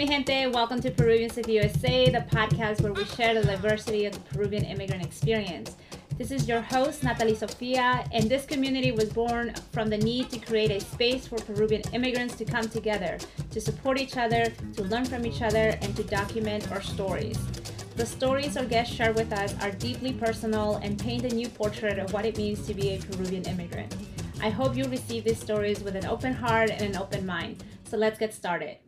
mi gente? Welcome to Peruvians of USA, the podcast where we share the diversity of the Peruvian immigrant experience. This is your host, Nathalie Sofia, and this community was born from the need to create a space for Peruvian immigrants to come together, to support each other, to learn from each other, and to document our stories. The stories our guests share with us are deeply personal and paint a new portrait of what it means to be a Peruvian immigrant. I hope you receive these stories with an open heart and an open mind. So let's get started.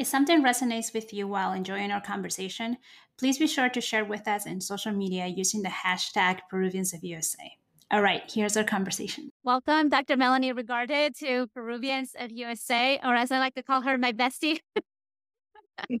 If something resonates with you while enjoying our conversation, please be sure to share with us in social media using the hashtag Peruvians of USA. All right, here's our conversation. Welcome, Dr. Melanie Ricaurte, to Peruvians of USA, or as I like to call her, my bestie.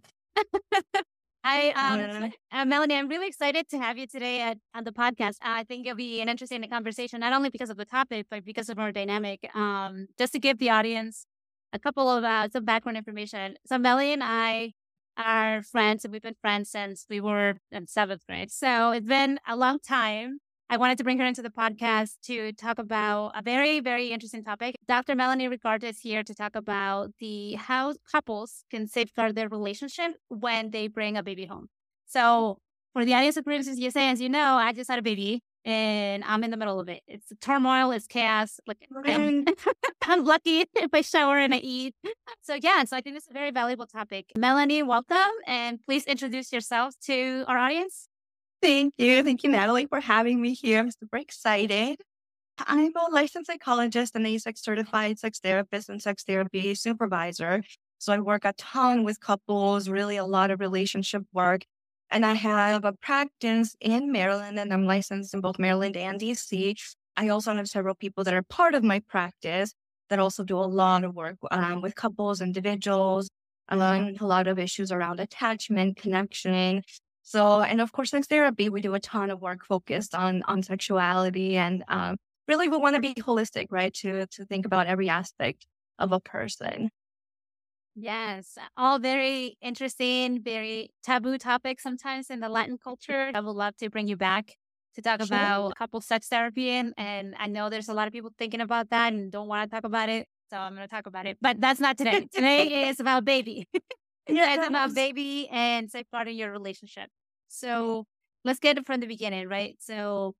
Hi, um, uh, Melanie. I'm really excited to have you today at, on the podcast. I think it'll be an interesting conversation, not only because of the topic, but because of our dynamic. Um, just to give the audience a couple of uh, some background information. So Melly and I are friends, and we've been friends since we were in seventh grade. So it's been a long time. I wanted to bring her into the podcast to talk about a very, very interesting topic. Dr. Melanie Ricaurte is here to talk about the how couples can safeguard their relationship when they bring a baby home. So for the audience of Princess USA, as you know, I just had a baby and I'm in the middle of it. It's a turmoil, it's chaos. Like I'm, I'm lucky if I shower and I eat. So yeah, so I think this is a very valuable topic. Melanie, welcome, and please introduce yourself to our audience. Thank you, thank you, Nathalie, for having me here. I'm super excited. I'm a licensed psychologist and a sex certified sex therapist and sex therapy supervisor. So I work a ton with couples, really a lot of relationship work. And I have a practice in Maryland and I'm licensed in both Maryland and DC. I also have several people that are part of my practice that also do a lot of work um, with couples, individuals, um, a lot of issues around attachment, connection. So, and of course, sex therapy, we do a ton of work focused on on sexuality, and um, really, we want to be holistic, right? To to think about every aspect of a person. Yes, all very interesting, very taboo topics sometimes in the Latin culture. I would love to bring you back to talk sure. about couple sex therapy. And, and I know there's a lot of people thinking about that and don't want to talk about it. So I'm going to talk about it. But that's not today. today is about baby. yeah, it's about baby and safeguarding your relationship. So let's get it from the beginning, right? So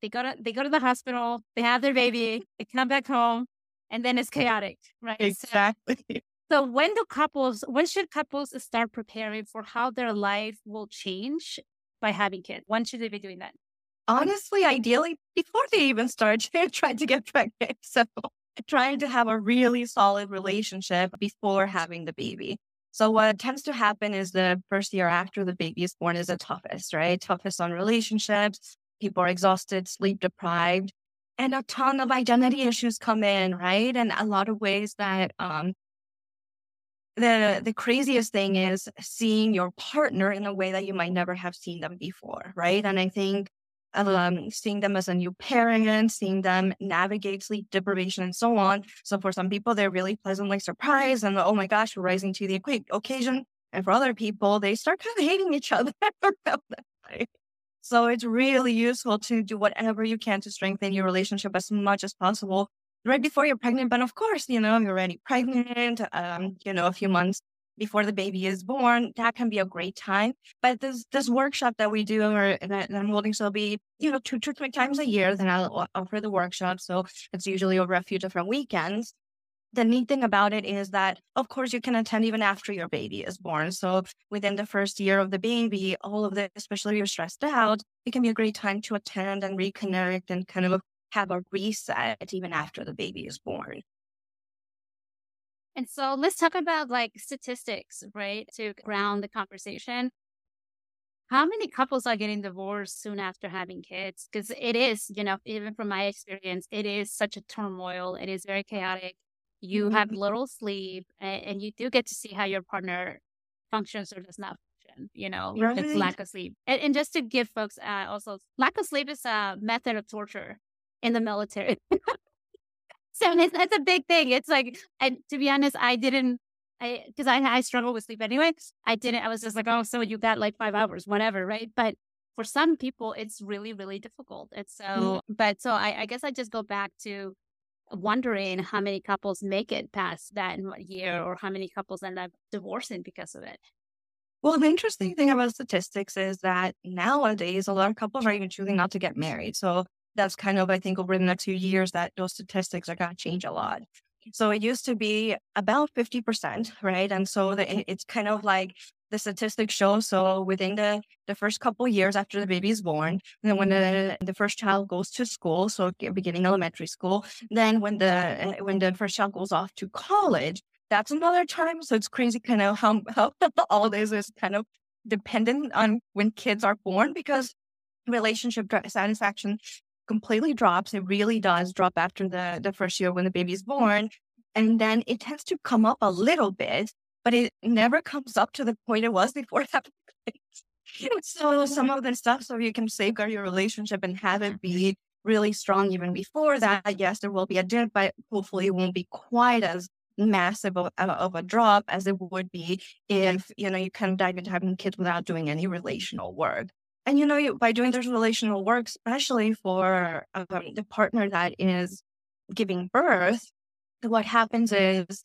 they go to they go to the hospital, they have their baby, they come back home, and then it's chaotic, right? Exactly. So, when do couples, when should couples start preparing for how their life will change by having kids? When should they be doing that? Honestly, ideally, before they even start trying to get pregnant. So trying to have a really solid relationship before having the baby. So what tends to happen is the first year after the baby is born is the toughest, right? Toughest on relationships. People are exhausted, sleep deprived, and a ton of identity issues come in, right? And a lot of ways that um, the the craziest thing is seeing your partner in a way that you might never have seen them before, right? And I think um, seeing them as a new parent, seeing them navigate sleep deprivation and so on. So for some people, they're really pleasantly surprised and oh my gosh, we're rising to the occasion. And for other people, they start kind of hating each other So it's really useful to do whatever you can to strengthen your relationship as much as possible right before you're pregnant. But of course, you know, you're already pregnant, um, you know, a few months before the baby is born, that can be a great time. But this this workshop that we do or that I'm holding, so it'll be, you know, two to three times a year, then I'll offer the workshop. So it's usually over a few different weekends. The neat thing about it is that, of course, you can attend even after your baby is born. So within the first year of the baby, all of the, especially if you're stressed out, it can be a great time to attend and reconnect and kind of have a reset even after the baby is born. And so let's talk about like statistics, right? To ground the conversation. How many couples are getting divorced soon after having kids? Because it is, you know, even from my experience, it is such a turmoil. It is very chaotic. You have mm-hmm. little sleep and, and, you do get to see how your partner functions or does not function, you know, right. it's lack of sleep. And, and, just to give folks uh, also, lack of sleep is a method of torture in the military. so it's, that's a big thing. It's like, and to be honest, I didn't, I because I I struggle with sleep anyway. I didn't. I was just like, oh, so you got like five hours, whatever, right? But for some people, it's really really difficult. It's so, mm-hmm. but so I, I guess I just go back to wondering how many couples make it past that year or how many couples end up divorcing because of it. Well, the interesting thing about statistics is that nowadays a lot of couples are even choosing not to get married. So that's kind of, I think, over the next few years that those statistics are going to change a lot. So it used to be about 50%, right? And so the, it's kind of like the statistics show. So within the, the first couple years after the baby is born, then when the, the first child goes to school, so beginning elementary school, then when the eh, when the first child goes off to college, that's another time. So it's crazy kind of how, how all this is kind of dependent on when kids are born because relationship satisfaction completely drops. It really does drop after the, the first year when the baby is born. And then it tends to come up a little bit but it never comes up to the point it was before it happened. so some of the stuff, so you can safeguard your relationship and have it be really strong even before that. Yes, there will be a dip, but hopefully it won't be quite as massive of, uh, of, a drop as it would be if you know you kind of dive into having kids without doing any relational work. And you know, by doing this relational work, especially for um, the partner that is giving birth, what happens is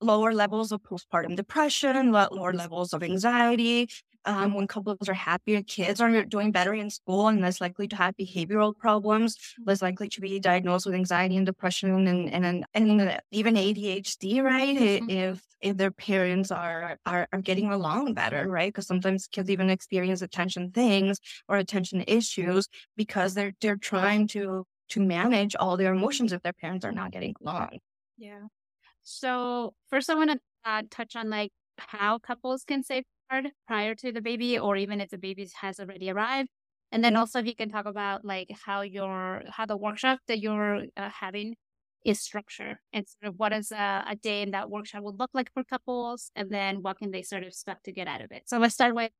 lower levels of postpartum depression, lower levels of anxiety. Um, when couples are happier, kids are doing better in school and less likely to have behavioral problems, less likely to be diagnosed with anxiety and depression and and, and even ADHD, right? Mm-hmm. If if their parents are are, are getting along better, right? Because sometimes kids even experience attention things or attention issues because they're they're trying to to manage all their emotions if their parents are not getting along. Yeah. So first, I want to uh, touch on like how couples can safeguard prior to the baby, or even if the baby has already arrived. And then also, if you can talk about like how your how the workshop that you're uh, having is structured, and sort of what is a, a day in that workshop would look like for couples, and then what can they sort of expect to get out of it. So let's start with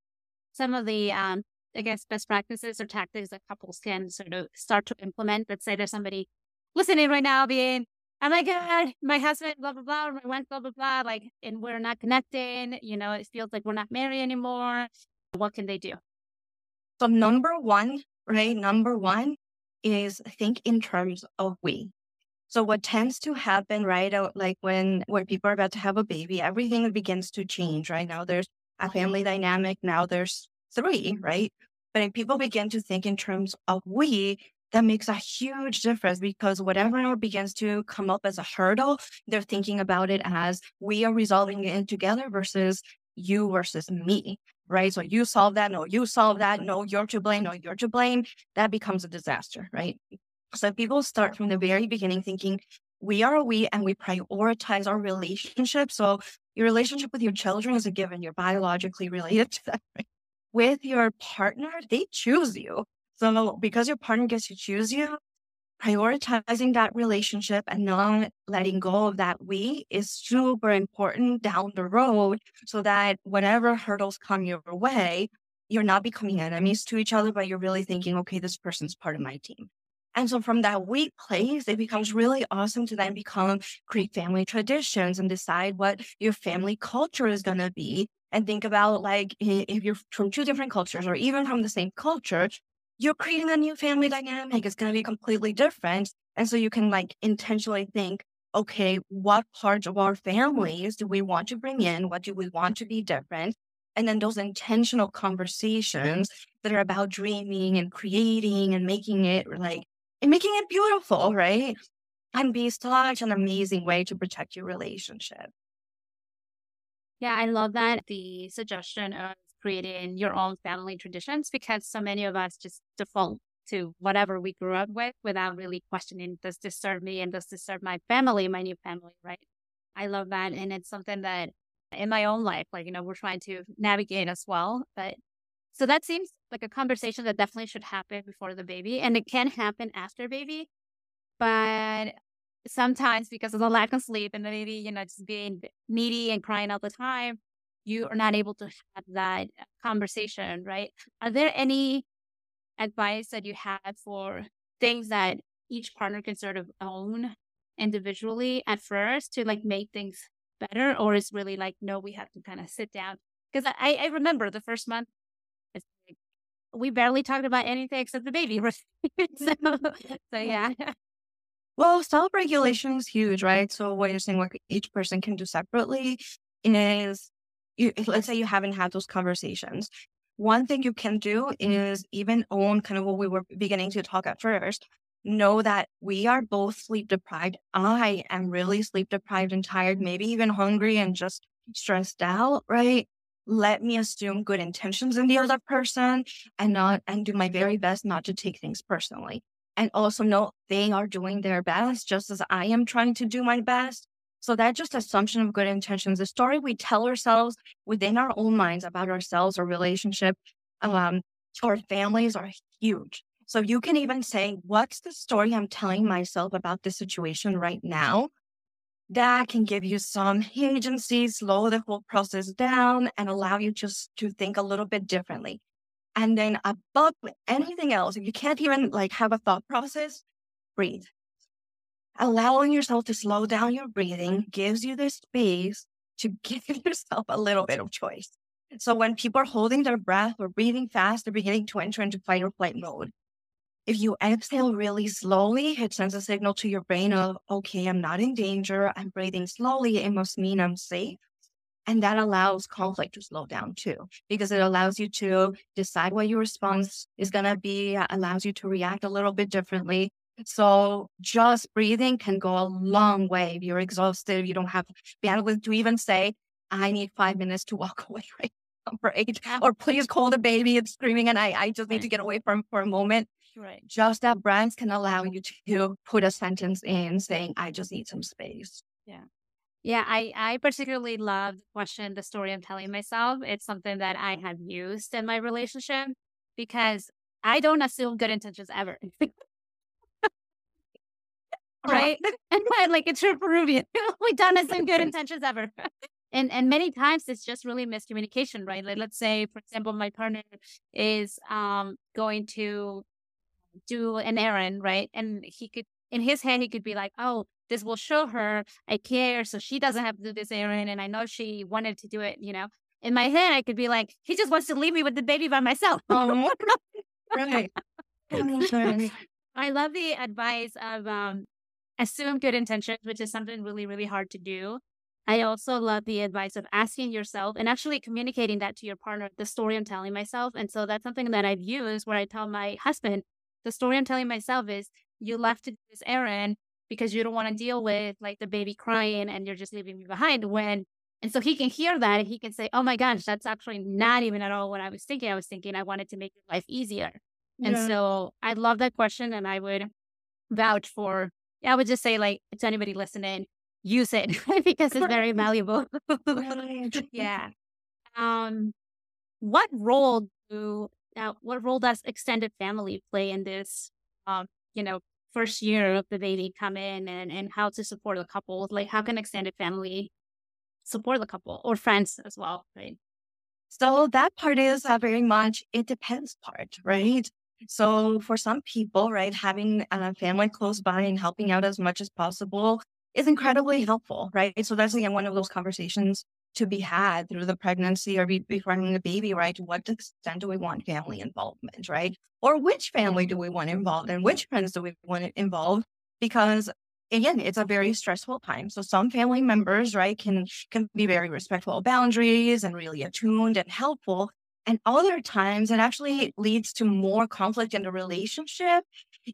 some of the um, I guess best practices or tactics that couples can sort of start to implement. Let's say there's somebody listening right now being Oh I'm like, God, my husband, blah, blah, blah, my wife, blah, blah, blah. Like, and we're not connecting. You know, it feels like we're not married anymore. What can they do? So, number one, right? Number one is think in terms of we. So what tends to happen, right? Uh, like when when people are about to have a baby, everything begins to change. Right now, there's a family dynamic. Now there's three, right? But if people begin to think in terms of we, that makes a huge difference because whatever begins to come up as a hurdle, they're thinking about it as we are resolving it together versus you versus me, right? So you solve that, no, you solve that, no, you're to blame, no, you're to blame. That becomes a disaster, right? So people start from the very beginning thinking we are we and we prioritize our relationship. So your relationship with your children is a given. You're biologically related to them. Right? With your partner, they choose you. So because your partner gets to choose you, prioritizing that relationship and not letting go of that we is super important down the road so that whatever hurdles come your way, you're not becoming enemies to each other, but you're really thinking, okay, this person's part of my team. And so from that weak place, it becomes really awesome to then become create family traditions and decide what your family culture is going to be. And think about like if you're from two different cultures or even from the same culture, you're creating a new family dynamic. It's going to be completely different. And so you can like intentionally think, okay, what parts of our families do we want to bring in? What do we want to be different? And then those intentional conversations that are about dreaming and creating and making it like, and making it beautiful, right? Can be such an amazing way to protect your relationship. Yeah, I love that. The suggestion of creating your own family traditions because so many of us just default to whatever we grew up with without really questioning does this serve me and does this serve my family, my new family, right? I love that. And it's something that in my own life, like, you know, we're trying to navigate as well. But so that seems like a conversation that definitely should happen before the baby and it can happen after baby. But sometimes because of the lack of sleep and the baby, you know, just being needy and crying all the time, you are not able to have that conversation, right? Are there any advice that you have for things that each partner can sort of own individually at first to like make things better? Or is really like, no, we have to kind of sit down? Because I, I remember the first month, like, we barely talked about anything except the baby. so, so yeah. Well, self regulation is huge, right? So, what you're saying, what each person can do separately is you, let's say you haven't had those conversations. One thing you can do mm-hmm. is even own kind of what we were beginning to talk at first. Know that we are both sleep deprived. I am really sleep deprived and tired, maybe even hungry and just stressed out, right? Let me assume good intentions in the other person and not and do my very best not to take things personally. And also know they are doing their best just as I am trying to do my best. So that just assumption of good intentions, the story we tell ourselves within our own minds about ourselves or relationship, um, our families are huge. So you can even say, what's the story I'm telling myself about the situation right now? That can give you some agency, slow the whole process down and allow you just to think a little bit differently. And then above anything else, if you can't even like have a thought process, breathe allowing yourself to slow down your breathing gives you the space to give yourself a little bit of choice. So when people are holding their breath or breathing fast, they're beginning to enter into fight or flight mode. If you exhale really slowly, it sends a signal to your brain of, okay, I'm not in danger. I'm breathing slowly. It must mean I'm safe. And that allows conflict to slow down too, because it allows you to decide what your response is going to be, allows you to react a little bit differently. So just breathing can go a long way. If you're exhausted, you don't have bandwidth to even say, I need five minutes to walk away right now, right? Or please call the baby. It's screaming and I, I just need to get away from for a moment. Right. Just that breath can allow you to put a sentence in saying, I just need some space. Yeah. Yeah, I, I particularly love the question, the story I'm telling myself. It's something that I have used in my relationship because I don't assume good intentions ever. right? and like it's your Peruvian. We've done as some good intentions ever. and and many times it's just really miscommunication, right? Like let's say, for example, my partner is um going to do an errand, right? And he could in his head he could be like, Oh, this will show her I care, so she doesn't have to do this errand and I know she wanted to do it, you know. In my head I could be like, he just wants to leave me with the baby by myself. Oh, right. I love the advice of um assume good intentions, which is something really, really hard to do. I also love the advice of asking yourself and actually communicating that to your partner, the story I'm telling myself. And so that's something that I've used where I tell my husband, the story I'm telling myself is you left to do this errand because you don't want to deal with like the baby crying and you're just leaving me behind when and so he can hear that and he can say, Oh my gosh, that's actually not even at all what I was thinking. I was thinking I wanted to make your life easier. Yeah. And so I love that question and I would vouch for I would just say, like, to anybody listening, use it because it's very valuable. yeah. Um, what role do uh, what role does extended family play in this? Um, you know, first year of the baby come in and and how to support the couple? Like, how can extended family support the couple or friends as well? Right. So that part is a very much it depends part, right? So for some people, right, having uh, a family close by and helping out as much as possible is incredibly helpful, right? So that's again one of those conversations to be had through the pregnancy or before having a baby, right? To what extent do we want family involvement, right? Or which family do we want involved and which friends do we want involved? Because again, it's a very stressful time. So some family members, right, can can be very respectful of boundaries and really attuned and helpful. And other times it actually leads to more conflict in the relationship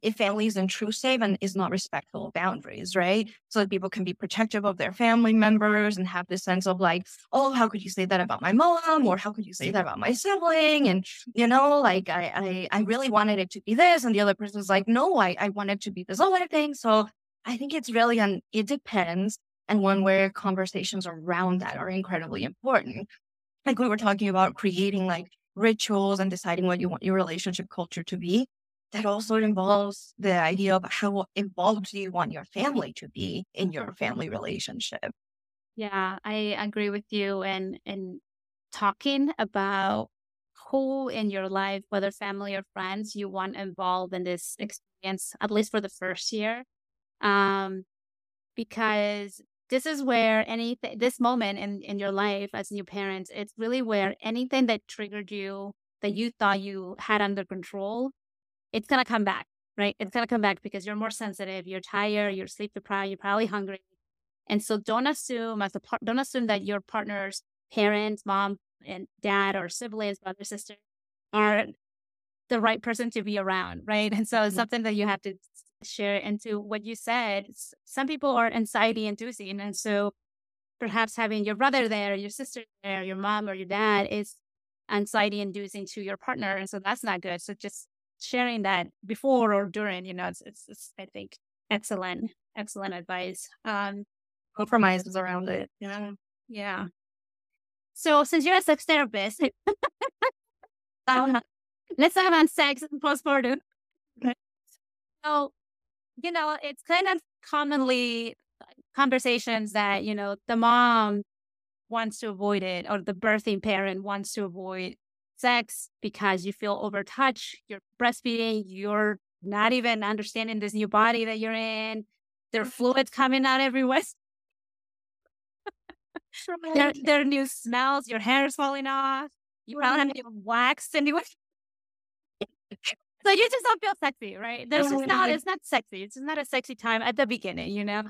if family is intrusive and is not respectful of boundaries, right? So that people can be protective of their family members and have this sense of like, oh, how could you say that about my mom? Or how could you say that about my sibling? And, you know, like I I, I really wanted it to be this. And the other person's like, no, I, I want it to be this other thing. So I think it's really on it depends. And one where conversations around that are incredibly important like we were talking about creating like rituals and deciding what you want your relationship culture to be that also involves the idea of how involved do you want your family to be in your family relationship? Yeah i agree with you and and talking about who in your life whether family or friends you want involved in this experience at least for the first year um because this is where anything this moment in, in your life as new parents it's really where anything that triggered you that you thought you had under control it's going to come back right? It's going to come back because you're more sensitive, you're tired, you're sleep deprived, you're probably hungry. And so don't assume as a part, don't assume that your partner's parents, mom and dad or siblings, brother, sister are the right person to be around, right? And so it's mm-hmm. something that you have to share into what you said. Some people are anxiety inducing. And so perhaps having your brother there, your sister there, your mom or your dad is anxiety inducing to your partner. And so that's not good. So just sharing that before or during, you know, it's, it's, it's I think, excellent, excellent advice. Um, compromises around it. Yeah. Yeah. So since you're a sex therapist, um, let's talk about sex postpartum. So, you know, it's kind of commonly conversations that, you know, the mom wants to avoid it or the birthing parent wants to avoid sex because you feel overtouched, you're breastfeeding, you're not even understanding this new body that you're in. There are mm-hmm. fluids coming out everywhere. there, there are new smells, your hair is falling off, you probably haven't even waxed anyway. so you just don't feel sexy, right? There's just not, mm-hmm. it's not sexy. It's not a sexy time at the beginning, you know?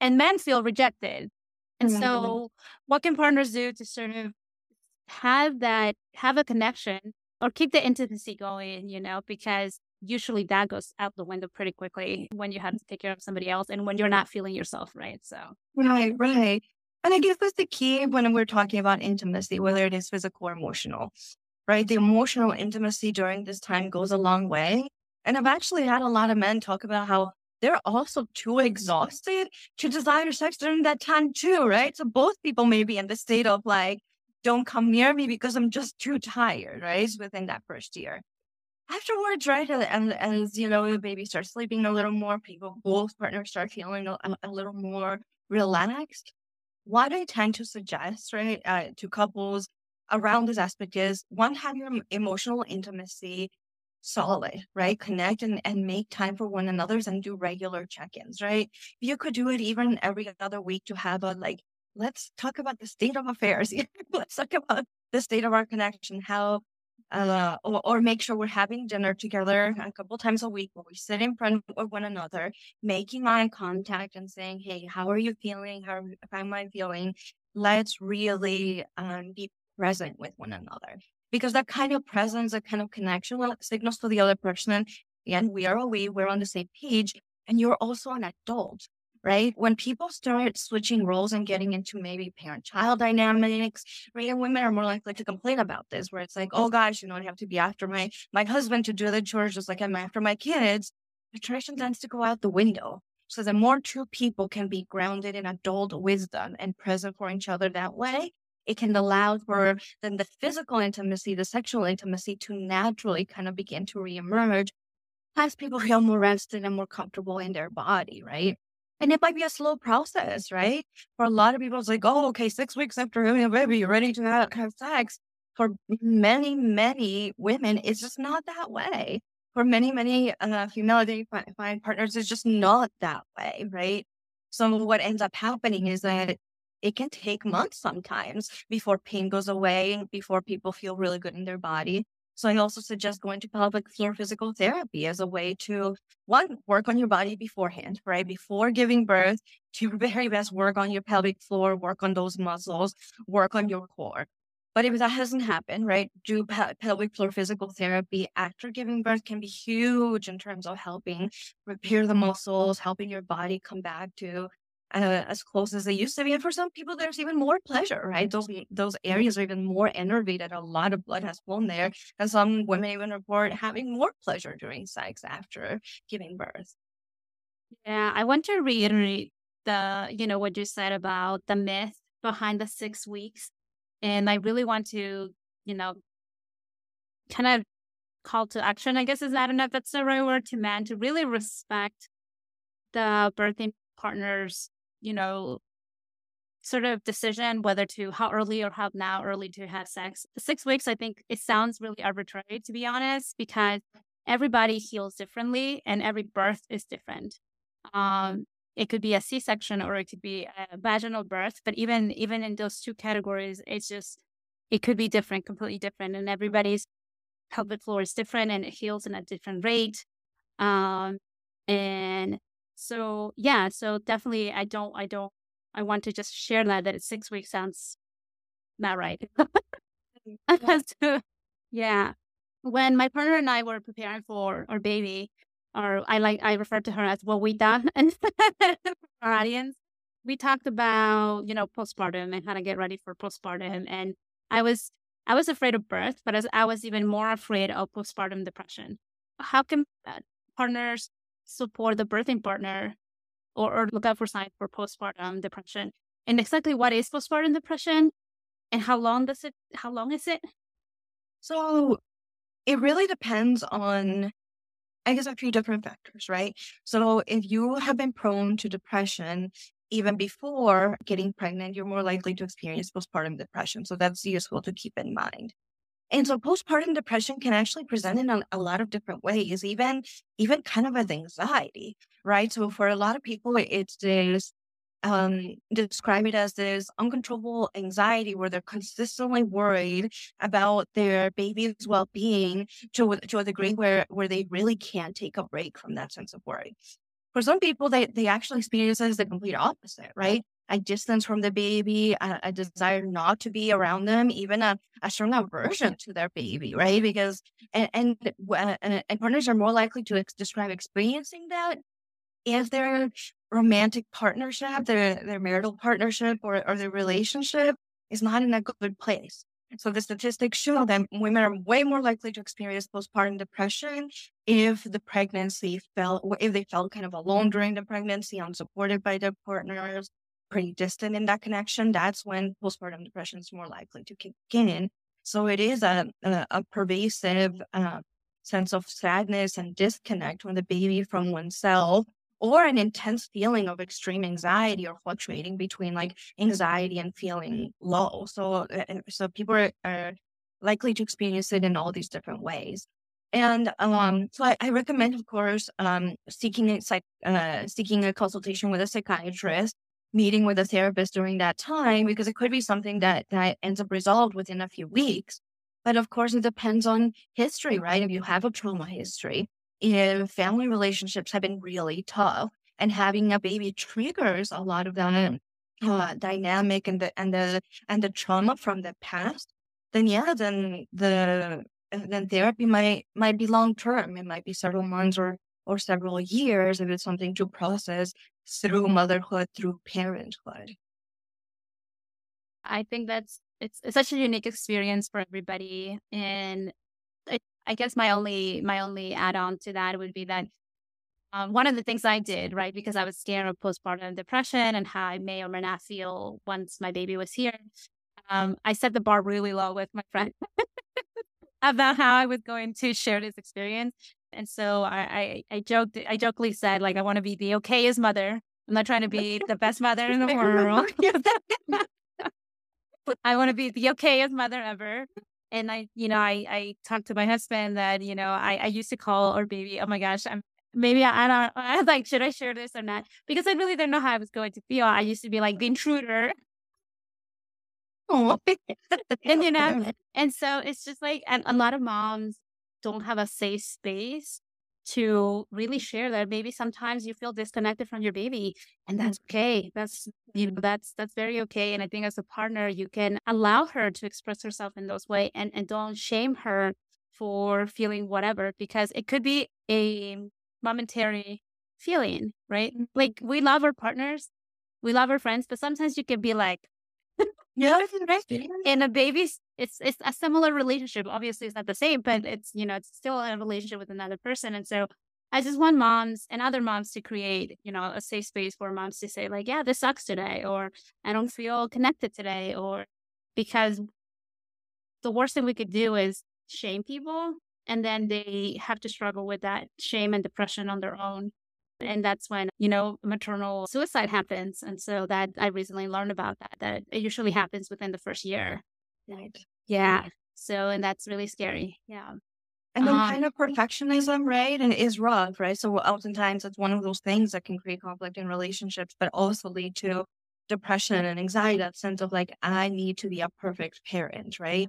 And men feel rejected. And mm-hmm. so what can partners do to sort of have that, have a connection or keep the intimacy going, you know, because usually that goes out the window pretty quickly when you have to take care of somebody else and when you're not feeling yourself, right? So, right, right. And I guess that's the key when we're talking about intimacy, whether it is physical or emotional, right? The emotional intimacy during this time goes a long way. And I've actually had a lot of men talk about how they're also too exhausted to desire sex during that time too, right? So both people may be in the state of like, don't come near me because I'm just too tired, right? Within that first year. Afterwards, right, and as you know, the baby starts sleeping a little more, people, both partners start feeling a, a little more relaxed. What I tend to suggest, right, uh, to couples around this aspect is one, have your emotional intimacy solid, right? Connect and, and make time for one another's and do regular check-ins, right? You could do it even every other week to have a like, let's talk about the state of affairs. let's talk about the state of our connection, how uh, or, or, make sure we're having dinner together a couple times a week where we sit in front of one another, making eye contact and saying, Hey, how are you feeling? How, how am I feeling? Let's really um, be present with one another because that kind of presence, that kind of connection well, signals to the other person. And we are away, we're on the same page, and you're also an adult, right? When people start switching roles and getting into maybe parent child dynamics, right? And women are more likely to complain about this, where it's like, oh gosh, you know, I have to be after my my husband to do the chores just like I'm after my kids. The tradition tends to go out the window. So the more two people can be grounded in adult wisdom and present for each other that way, it can allow for then the physical intimacy, the sexual intimacy to naturally kind of begin to reemerge as people feel more rested and more comfortable in their body, right? And it might be a slow process, right? For a lot of people, it's like, oh, okay, six weeks after having a baby, you're ready to have, have sex. For many, many women, it's just not that way. For many, many uh, female identifying partners, it's just not that way, right? So what ends up happening is that it can take months sometimes before pain goes away, before people feel really good in their body. So I also suggest going to pelvic floor physical therapy as a way to one, work on your body beforehand, right? Before giving birth, to your very best work on your pelvic floor, work on those muscles, work on your core. But if that hasn't happened, right, do pe- pelvic floor physical therapy after giving birth can be huge in terms of helping repair the muscles, helping your body come back to uh, as close as they used to be. And for some people, there's even more pleasure, right? Those those areas are even more innervated. A lot of blood has flown there, and some women even report having more pleasure during sex after giving birth. Yeah, I want to reiterate the you know what you said about the myth behind the six weeks, and I really want to you know kind of call to action. I guess is that enough? That's the right word to man to really respect the birthing partner's you know, sort of decision whether to how early or how now early to have sex. Six weeks, I think it sounds really arbitrary to be honest, because everybody heals differently and every birth is different. Um, it could be a C-section or it could be a vaginal birth, but even even in those two categories, it's just it could be different, completely different, and everybody's pelvic floor is different and it heals in a different rate. Um, and so, yeah, so definitely I don't, I don't, I want to just share that, that six weeks sounds not right. so, yeah. When my partner and I were preparing for our baby, or I like, I refer to her as Wawita and our audience, we talked about, you know, postpartum and how to get ready for postpartum. And I was, I was afraid of birth, but as I was even more afraid of postpartum depression. How can uh, partners support the birthing partner or, or look out for signs for postpartum depression? And exactly what is postpartum depression and how long does it, how long is it? So it really depends on, I guess, a few different factors, right? So if you have been prone to depression even before getting pregnant, you're more likely to experience postpartum depression. So that's useful to keep in mind. And so postpartum depression can actually present in a, a, lot of different ways, even even kind of as anxiety, right? So for a lot of people, it's this um, describe it as this uncontrollable anxiety where they're consistently worried about their baby's well-being to, to a degree where where they really can't take a break from that sense of worry. For some people, they, they actually experience it as the complete opposite, right? A distance from the baby, I, a desire not to be around them, even a, a strong aversion to their baby, right? Because, and, uh, and, and partners are more likely to ex- describe experiencing that if their romantic partnership, their, their marital partnership or, or their relationship is not in a good place. So the statistics show that women are way more likely to experience postpartum depression if the pregnancy felt, if they felt kind of alone during the pregnancy, unsupported by their partners, pretty distant in that connection. That's when postpartum depression is more likely to kick in. So it is a, a, a pervasive uh, sense of sadness and disconnect when the baby from oneself or an intense feeling of extreme anxiety or fluctuating between like anxiety and feeling low. So, uh, so people are, are likely to experience it in all these different ways. And um, so I, I, recommend, of course, um, seeking a psych, uh, seeking a consultation with a psychiatrist, meeting with a therapist during that time, because it could be something that that ends up resolved within a few weeks. But of course, it depends on history, right? If you have a trauma history, if family relationships have been really tough and having a baby triggers a lot of that uh, dynamic and the and the and the trauma from the past, then yeah, then the then therapy might might be long term. It might be several months or or several years if it's something to process through motherhood, through parenthood. I think that's it's, it's such a unique experience for everybody, and I guess my only my only add on to that would be that um, one of the things I did, right, because I was scared of postpartum depression and how I may or may not feel once my baby was here, um, I set the bar really low with my friend about how I was going to share this experience. And so I, I, I joked, I jokingly said, like, I want to be the okayest mother. I'm not trying to be the best mother in the world. I want to be the okayest mother ever and I, you know, I, I talked to my husband that, you know, I, I used to call our baby, oh my gosh, I'm maybe I, I don't, I was like, should I share this or not? Because I really didn't know how I was going to feel. I used to be like the intruder. Oh, and you know, and so it's just like, and a lot of moms don't have a safe space to really share that maybe sometimes you feel disconnected from your baby and that's okay. That's you know that's that's very okay and i think as a partner you can allow her to express herself in those way and and don't shame her for feeling whatever because it could be a momentary feeling right? Mm-hmm. like we love our partners we love our friends but sometimes you can be like yeah right? and a baby's it's it's a similar relationship. Obviously, it's not the same, but it's you know it's still a relationship with another person. And so, I just want moms and other moms to create you know a safe space for moms to say like, yeah, this sucks today, or I don't feel connected today, or because the worst thing we could do is shame people, and then they have to struggle with that shame and depression on their own. And that's when, you know, maternal suicide happens. And so that I recently learned about that, that it usually happens within the first year. Right. Yeah. So, and that's really scary. Yeah. And then um, kind of perfectionism, right? And is rough, right? So oftentimes it's one of those things that can create conflict in relationships, but also lead to depression and anxiety, that sense of like, I need to be a perfect parent, right?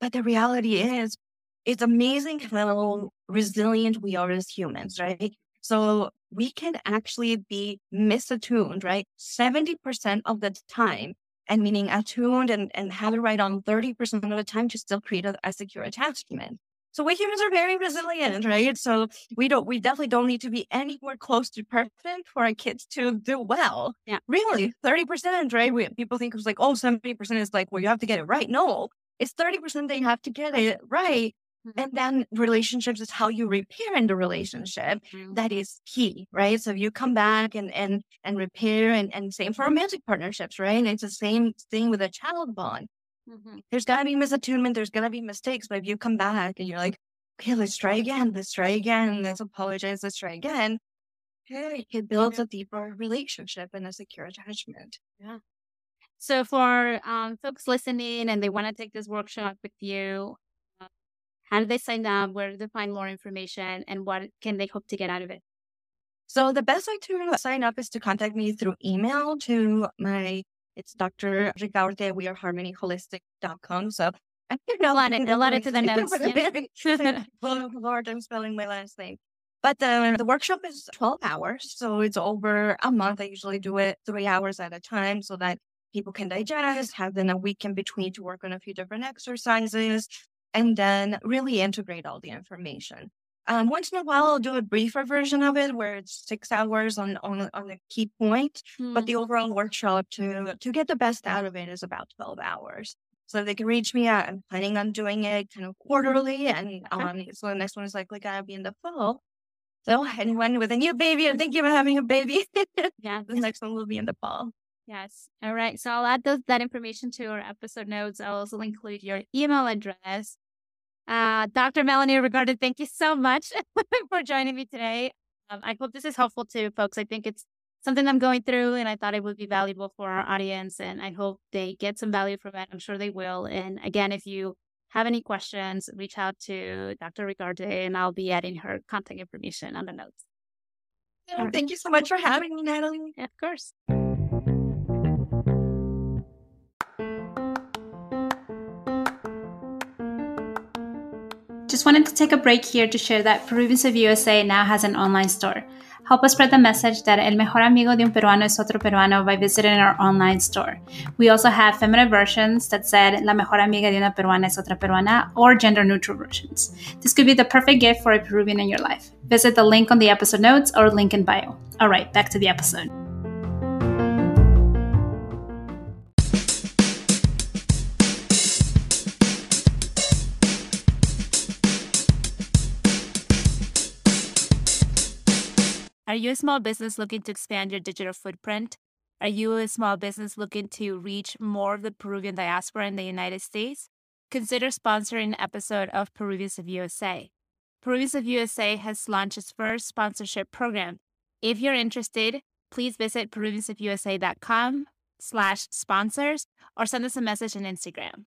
But the reality is it's amazing how resilient we are as humans, right? So we can actually be misattuned, right? 70% of the time, and meaning attuned and, and have it right on 30% of the time to still create a, a secure attachment. So we humans are very resilient, right? So we don't, we definitely don't need to be anywhere close to perfect for our kids to do well. Yeah. Really, 30%, right? We, people think it's like, oh, 70% is like, well, you have to get it right. No, it's 30% that you have to get it right. Mm-hmm. And then relationships is how you repair in the relationship. Mm-hmm. That is key, right? So if you come back and and and repair and, and same for romantic partnerships, right? And it's the same thing with a child bond. Mm-hmm. There's gotta be misattunement, there's gonna be mistakes, but if you come back and you're like, okay, let's try again, let's try again, let's apologize, let's try again. Okay, it builds a deeper relationship and a secure attachment. Yeah. So for um, folks listening and they want to take this workshop with you, how they sign up? Where do they find more information? And what can they hope to get out of it? So the best way to sign up is to contact me through email to my, it's Dr. Ricaurte, we are harmonyholistic.com. So I will add it, I'll add it to the notes. Lord, I'm spelling my last name. But the, the workshop is 12 hours. So it's over a month. I usually do it three hours at a time so that people can digest, have then a week in between to work on a few different exercises, and then really integrate all the information. Um, once in a while, I'll do a briefer version of it where it's six hours on on, on a key point, mm. but the overall workshop to to get the best out of it is about twelve hours. So they can reach me. I'm planning on doing it kind of quarterly, and um, so the next one is likely gonna be in the fall. So anyone with a new baby or thinking about having a baby, yeah, the next one will be in the fall. Yes. All right. So I'll add those, that information to our episode notes. I'll also include your email address. Uh, Dr. Melanie Ricaurte, thank you so much for joining me today. Um, I hope this is helpful to folks. I think it's something I'm going through, and I thought it would be valuable for our audience. And I hope they get some value from it. I'm sure they will. And again, if you have any questions, reach out to Dr. Ricaurte, and I'll be adding her contact information on the notes. Thank you so much for having me, Nathalie. Yeah, of course. Just wanted to take a break here to share that Peruvians of USA now has an online store. Help us spread the message that el mejor amigo de un peruano es otro peruano by visiting our online store. We also have feminine versions that said la mejor amiga de una peruana es otra peruana or gender neutral versions. This could be the perfect gift for a Peruvian in your life. Visit the link on the episode notes or link in bio. All right, back to the episode. Are you a small business looking to expand your digital footprint? Are you a small business looking to reach more of the Peruvian diaspora in the United States? Consider sponsoring an episode of Peruvians of USA. Peruvians of USA has launched its first sponsorship program. If you're interested, please visit peruviansofusa.com slash sponsors or send us a message on Instagram.